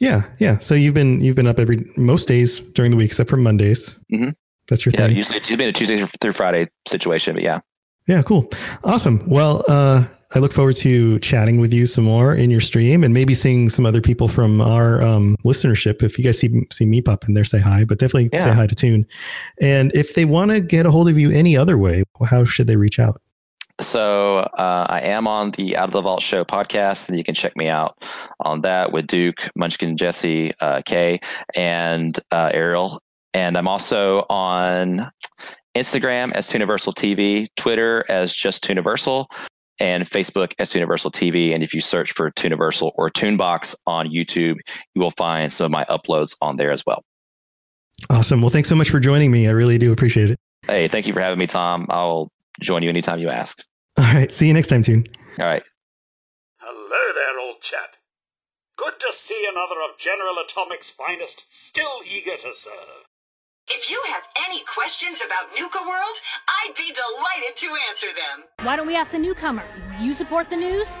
Yeah, yeah. So you've been you've been up every most days during the week except for Mondays. Mhm. That's your Yeah, thing. usually it's been a Tuesday through Friday situation, but yeah. Yeah, cool. Awesome. Well, uh, I look forward to chatting with you some more in your stream and maybe seeing some other people from our um, listenership. If you guys see, see me pop in there, say hi, but definitely say hi to Tune. And if they want to get a hold of you any other way, how should they reach out? So uh, I am on the Out of the Vault Show podcast, and you can check me out on that with Duke, Munchkin, Jesse, uh, Kay, and uh, Ariel. And I'm also on Instagram as Tuniversal TV, Twitter as just Universal, and Facebook as Universal TV. And if you search for Universal or Tunebox on YouTube, you will find some of my uploads on there as well. Awesome. Well, thanks so much for joining me. I really do appreciate it. Hey, thank you for having me, Tom. I'll join you anytime you ask. All right. See you next time, Tune. All right. Hello there, old chap. Good to see another of General Atomic's finest still eager to serve. If you have any questions about Nuka World, I'd be delighted to answer them. Why don't we ask the newcomer? You support the news?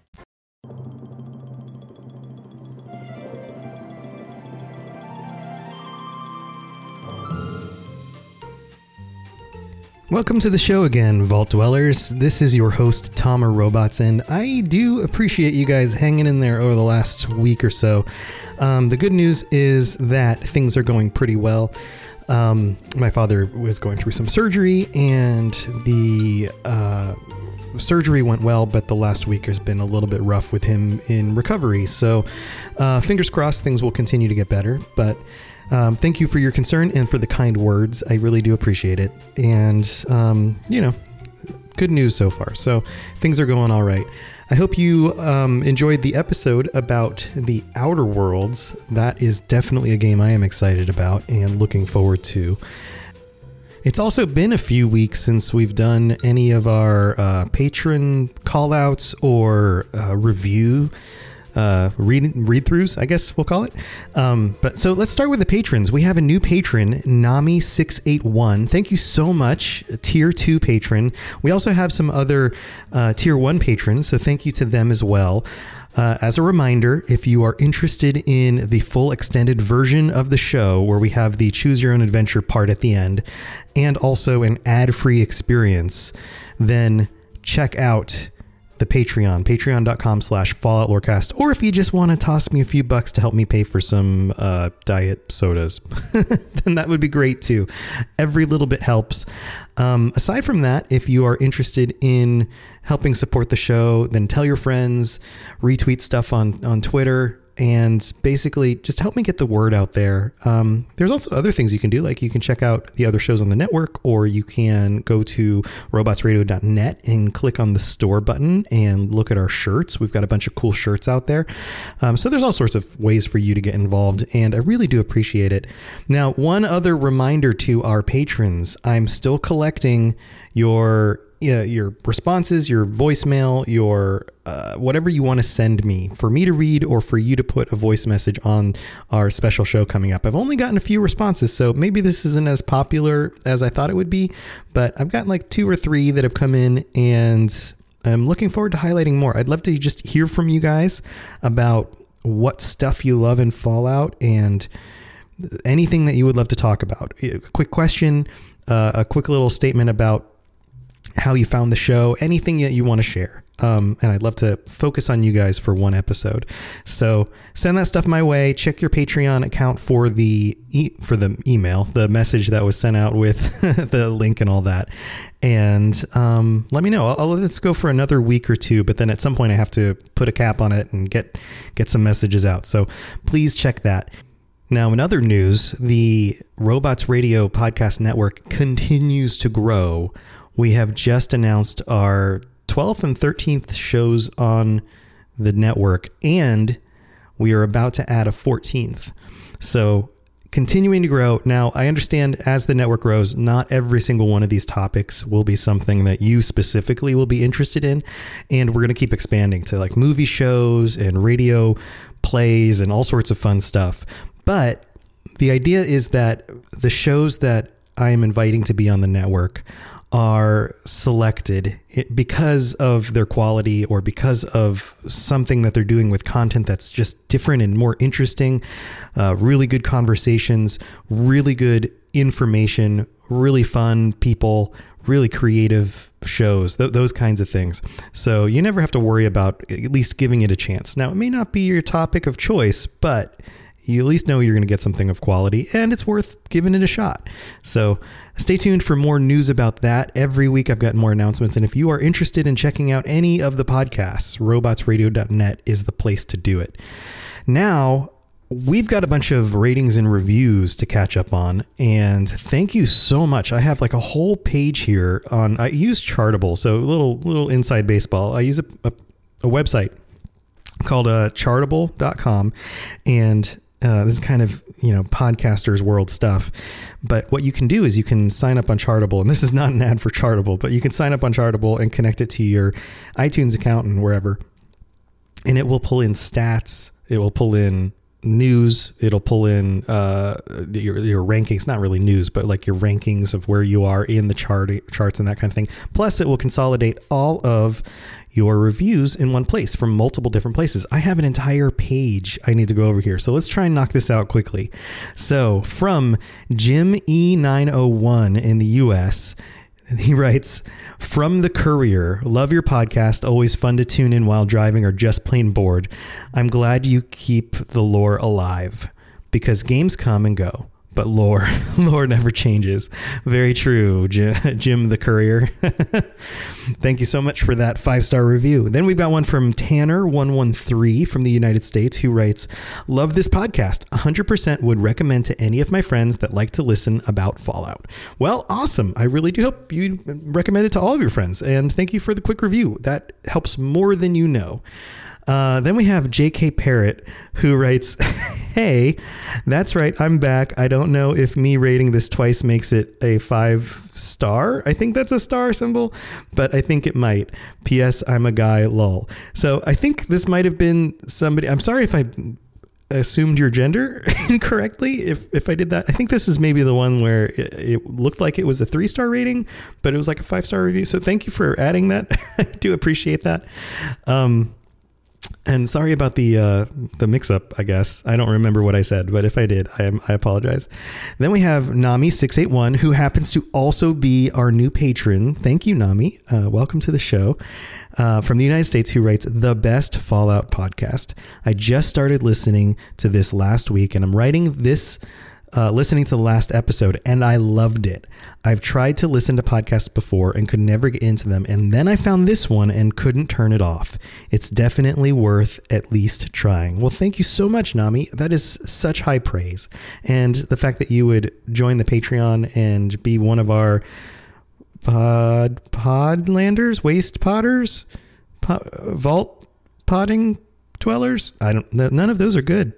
Welcome to the show again, Vault Dwellers. This is your host, Tom Robots, and I do appreciate you guys hanging in there over the last week or so. Um, the good news is that things are going pretty well. Um, my father was going through some surgery, and the uh, surgery went well, but the last week has been a little bit rough with him in recovery. So, uh, fingers crossed, things will continue to get better. But um, thank you for your concern and for the kind words. I really do appreciate it. And, um, you know, good news so far. So things are going all right. I hope you um, enjoyed the episode about the Outer Worlds. That is definitely a game I am excited about and looking forward to. It's also been a few weeks since we've done any of our uh, patron callouts or uh, review uh, read read throughs, I guess we'll call it. Um, but so let's start with the patrons. We have a new patron, Nami six eight one. Thank you so much, tier two patron. We also have some other uh, tier one patrons, so thank you to them as well. Uh, as a reminder, if you are interested in the full extended version of the show, where we have the choose your own adventure part at the end, and also an ad free experience, then check out the Patreon, patreon.com slash Fallout. Or if you just want to toss me a few bucks to help me pay for some uh, diet sodas, then that would be great too. Every little bit helps. Um, aside from that, if you are interested in helping support the show, then tell your friends, retweet stuff on, on Twitter, and basically just help me get the word out there. Um, there's also other things you can do, like you can check out the other shows on the network, or you can go to robotsradio.net and click on the store button and look at our shirts. We've got a bunch of cool shirts out there. Um, so there's all sorts of ways for you to get involved, and I really do appreciate it. Now, one other reminder to our patrons I'm still collecting your uh, your responses, your voicemail, your uh, whatever you want to send me for me to read or for you to put a voice message on our special show coming up. I've only gotten a few responses, so maybe this isn't as popular as I thought it would be, but I've gotten like two or three that have come in and I'm looking forward to highlighting more. I'd love to just hear from you guys about what stuff you love in Fallout and anything that you would love to talk about. A quick question, uh, a quick little statement about how you found the show, anything that you want to share. Um, and I'd love to focus on you guys for one episode. So send that stuff my way. Check your Patreon account for the e- for the email, the message that was sent out with the link and all that. And um, let me know. I'll, I'll let's go for another week or two, but then at some point I have to put a cap on it and get get some messages out. So please check that. Now, in other news, the Robots Radio Podcast Network continues to grow we have just announced our 12th and 13th shows on the network, and we are about to add a 14th. So, continuing to grow. Now, I understand as the network grows, not every single one of these topics will be something that you specifically will be interested in. And we're going to keep expanding to like movie shows and radio plays and all sorts of fun stuff. But the idea is that the shows that I am inviting to be on the network are selected because of their quality or because of something that they're doing with content that's just different and more interesting, uh, really good conversations, really good information, really fun people, really creative shows, th- those kinds of things. So you never have to worry about at least giving it a chance. Now, it may not be your topic of choice, but you at least know you're going to get something of quality and it's worth giving it a shot. So stay tuned for more news about that. Every week I've got more announcements. And if you are interested in checking out any of the podcasts, robotsradio.net is the place to do it. Now, we've got a bunch of ratings and reviews to catch up on and thank you so much i have like a whole page here on i use chartable so a little little inside baseball i use a, a, a website called uh, chartable.com. And uh, this is kind of, you know, podcasters world stuff. But what you can do is you can sign up on Chartable. And this is not an ad for Chartable, but you can sign up on Chartable and connect it to your iTunes account and wherever. And it will pull in stats. It will pull in news. It'll pull in uh, your, your rankings, not really news, but like your rankings of where you are in the chart charts and that kind of thing. Plus, it will consolidate all of your reviews in one place from multiple different places. I have an entire page I need to go over here. So let's try and knock this out quickly. So from Jim E901 in the US, he writes from the courier love your podcast always fun to tune in while driving or just plain bored i'm glad you keep the lore alive because games come and go but lore lore never changes. Very true jim, jim the courier. Thank you so much for that five star review. Then we've got one from tanner 113 from the united states who writes love this podcast. 100% would recommend to any of my friends that like to listen about fallout. Well awesome. I really do hope you recommend it to all of your friends. And thank you for the quick review. That helps more than you know uh, then we have J.K. Parrott who writes, Hey, that's right, I'm back. I don't know if me rating this twice makes it a five star. I think that's a star symbol, but I think it might. P.S. I'm a guy, lol. So I think this might have been somebody. I'm sorry if I assumed your gender incorrectly if if I did that. I think this is maybe the one where it, it looked like it was a three star rating, but it was like a five star review. So thank you for adding that. I do appreciate that. Um, and sorry about the uh, the mix up. I guess I don't remember what I said, but if I did, I am I apologize. Then we have Nami six eight one, who happens to also be our new patron. Thank you, Nami. Uh, welcome to the show uh, from the United States. Who writes the best Fallout podcast? I just started listening to this last week, and I'm writing this uh, listening to the last episode and I loved it. I've tried to listen to podcasts before and could never get into them. And then I found this one and couldn't turn it off. It's definitely worth at least trying. Well, thank you so much, Nami. That is such high praise. And the fact that you would join the Patreon and be one of our pod, podlanders, waste potters, po- vault potting dwellers. I don't. None of those are good.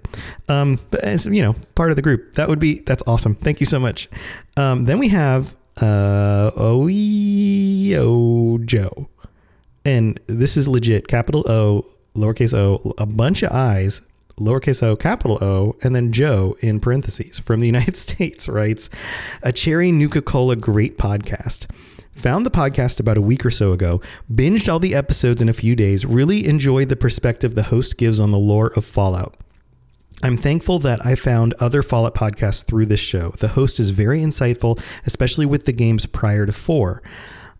Um, but as you know, part of the group. That would be. That's awesome. Thank you so much. Um, then we have uh, Oeo Joe, and this is legit. Capital O, lowercase o, a bunch of I's. Lowercase o, capital O, and then Joe in parentheses from the United States writes, a cherry Nuka Cola great podcast. Found the podcast about a week or so ago, binged all the episodes in a few days, really enjoyed the perspective the host gives on the lore of Fallout. I'm thankful that I found other Fallout podcasts through this show. The host is very insightful, especially with the games prior to 4.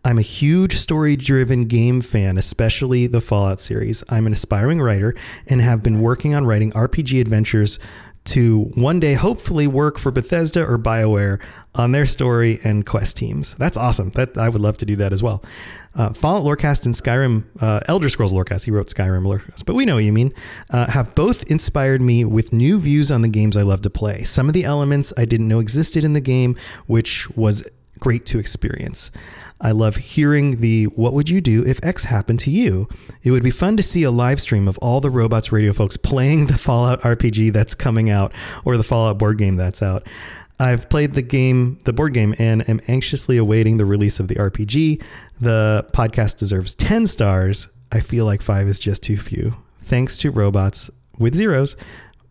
I'm a huge story driven game fan, especially the Fallout series. I'm an aspiring writer and have been working on writing RPG adventures to one day hopefully work for Bethesda or BioWare on their story and quest teams. That's awesome. That I would love to do that as well. Uh, Fallout Lorecast and Skyrim, uh, Elder Scrolls Lorecast, he wrote Skyrim Lorecast, but we know what you mean, uh, have both inspired me with new views on the games I love to play. Some of the elements I didn't know existed in the game, which was great to experience. I love hearing the what would you do if X happened to you? It would be fun to see a live stream of all the Robots Radio folks playing the Fallout RPG that's coming out or the Fallout board game that's out. I've played the game, the board game, and am anxiously awaiting the release of the RPG. The podcast deserves 10 stars. I feel like five is just too few. Thanks to robots with zeros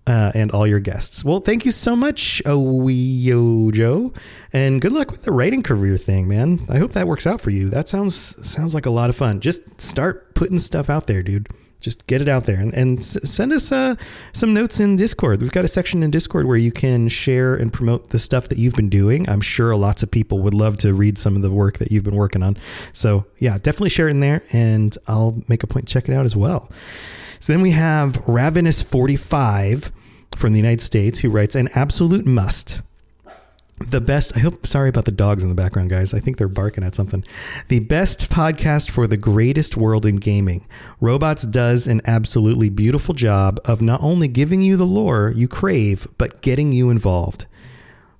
uh, and all your guests. Well, thank you so much, Oyo Joe, and good luck with the writing career thing, man. I hope that works out for you. That sounds sounds like a lot of fun. Just start putting stuff out there, dude. Just get it out there and, and send us uh, some notes in Discord. We've got a section in Discord where you can share and promote the stuff that you've been doing. I'm sure lots of people would love to read some of the work that you've been working on. So, yeah, definitely share it in there and I'll make a point to check it out as well. So then we have Ravenous45 from the United States who writes an absolute must. The best, I hope, sorry about the dogs in the background, guys. I think they're barking at something. The best podcast for the greatest world in gaming. Robots does an absolutely beautiful job of not only giving you the lore you crave, but getting you involved.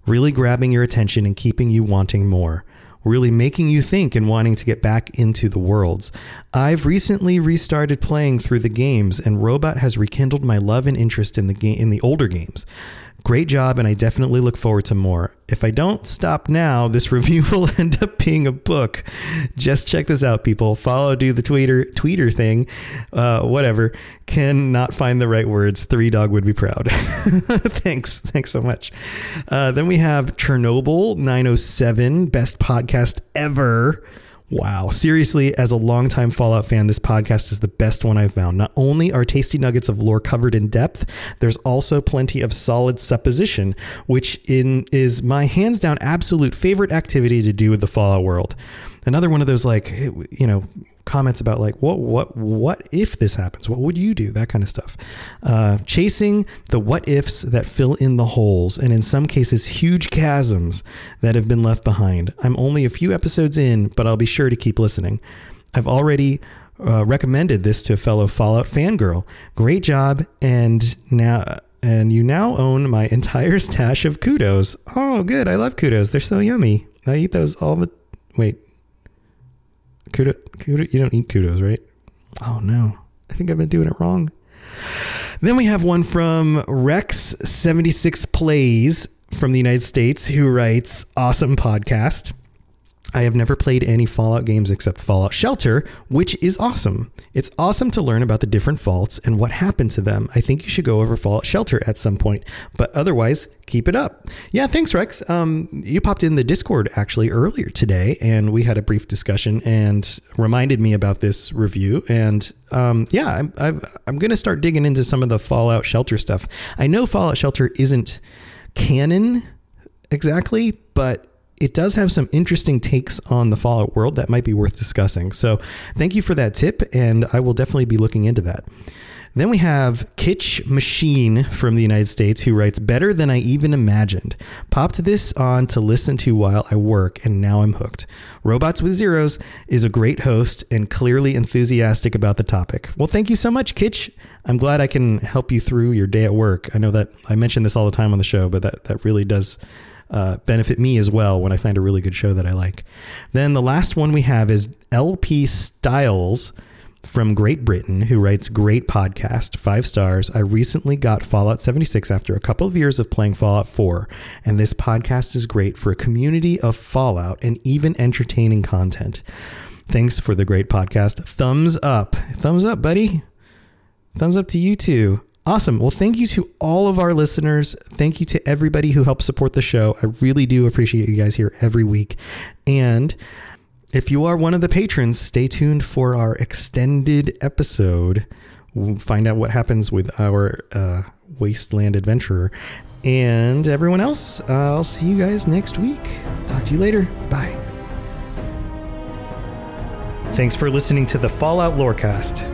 Really grabbing your attention and keeping you wanting more. Really making you think and wanting to get back into the worlds. I've recently restarted playing through the games, and Robot has rekindled my love and interest in the game in the older games. Great job, and I definitely look forward to more. If I don't stop now, this review will end up being a book. Just check this out, people. Follow, do the tweeter tweeter thing, uh, whatever. Cannot find the right words. Three dog would be proud. thanks, thanks so much. Uh, then we have Chernobyl 907, best podcast ever. Wow. Seriously, as a longtime Fallout fan, this podcast is the best one I've found. Not only are tasty nuggets of lore covered in depth, there's also plenty of solid supposition, which in is my hands down absolute favorite activity to do with the Fallout world. Another one of those like, you know, comments about like what what what if this happens? What would you do? That kind of stuff. Uh, chasing the what ifs that fill in the holes and in some cases huge chasms that have been left behind. I'm only a few episodes in but i'll be sure to keep listening. I've already uh, recommended this to a fellow fallout fangirl. Great job and now and you now own my entire stash of kudos. Oh good. I love kudos. They're so yummy. I eat those all the wait kudo, kudo, you don't eat kudos, right? Oh no, I think I've been doing it wrong. Then we have one from Rex76 Plays from the United States who writes, Awesome podcast. I have never played any Fallout games except Fallout Shelter, which is awesome. It's awesome to learn about the different vaults and what happened to them. I think you should go over Fallout Shelter at some point, but otherwise, keep it up. Yeah, thanks, Rex. Um, you popped in the Discord actually earlier today, and we had a brief discussion and reminded me about this review. And um, yeah, I'm, I'm, I'm going to start digging into some of the Fallout Shelter stuff. I know Fallout Shelter isn't canon exactly, but it does have some interesting takes on the Fallout world that might be worth discussing. So thank you for that tip, and I will definitely be looking into that. Then we have Kitch Machine from the United States who writes, Better than I even imagined. Popped this on to listen to while I work, and now I'm hooked. Robots with Zeros is a great host and clearly enthusiastic about the topic. Well, thank you so much, Kitch. I'm glad I can help you through your day at work. I know that I mention this all the time on the show, but that, that really does uh, benefit me as well when I find a really good show that I like. Then the last one we have is LP Styles from Great Britain, who writes Great podcast, five stars. I recently got Fallout 76 after a couple of years of playing Fallout 4, and this podcast is great for a community of Fallout and even entertaining content. Thanks for the great podcast. Thumbs up. Thumbs up, buddy. Thumbs up to you too. Awesome. Well, thank you to all of our listeners. Thank you to everybody who helps support the show. I really do appreciate you guys here every week. And if you are one of the patrons, stay tuned for our extended episode. We'll find out what happens with our uh, wasteland adventurer. And everyone else, uh, I'll see you guys next week. Talk to you later. Bye. Thanks for listening to the Fallout Lorecast.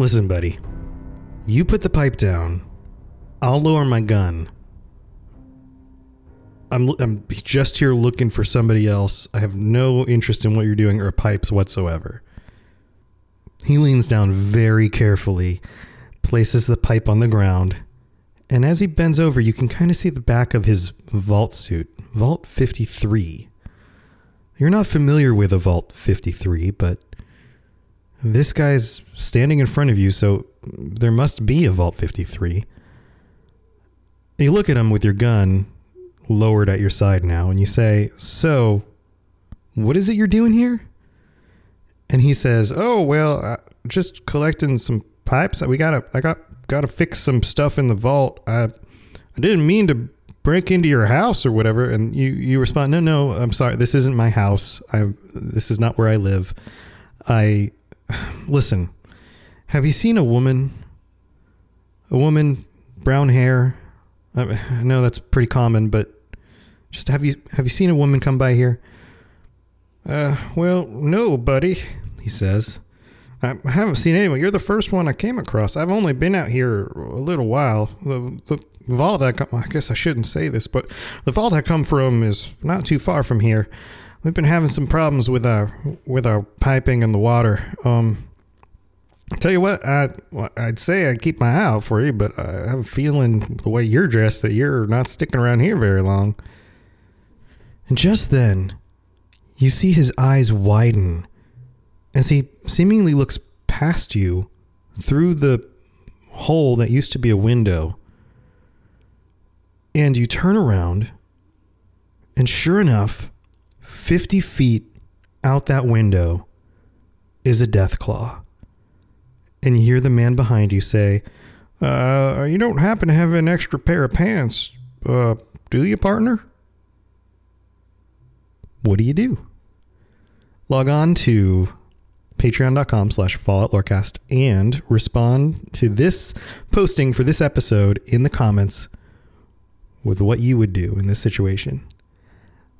Listen, buddy. You put the pipe down. I'll lower my gun. I'm I'm just here looking for somebody else. I have no interest in what you're doing or pipes whatsoever. He leans down very carefully, places the pipe on the ground, and as he bends over, you can kind of see the back of his vault suit, Vault 53. You're not familiar with a Vault 53, but this guy's standing in front of you, so there must be a Vault 53. You look at him with your gun lowered at your side now, and you say, So, what is it you're doing here? And he says, Oh, well, uh, just collecting some pipes. We got a, I got got to fix some stuff in the vault. I I didn't mean to break into your house or whatever." And you you respond, "No, no, I'm sorry. This isn't my house. I this is not where I live. I listen. Have you seen a woman? A woman, brown hair. I know that's pretty common, but just have you have you seen a woman come by here?" Uh, well, no, buddy, he says. I haven't seen anyone. You're the first one I came across. I've only been out here a little while. The, the vault I come, I guess I shouldn't say this, but the vault I come from is not too far from here. We've been having some problems with our with our piping and the water. Um, tell you what, I I'd say I keep my eye out for you, but I have a feeling the way you're dressed that you're not sticking around here very long. And just then, you see his eyes widen as he seemingly looks past you through the hole that used to be a window. And you turn around, and sure enough, 50 feet out that window is a Deathclaw. And you hear the man behind you say, uh, You don't happen to have an extra pair of pants, uh, do you, partner? What do you do? Log on to patreon.com slash fallout lorecast and respond to this posting for this episode in the comments with what you would do in this situation.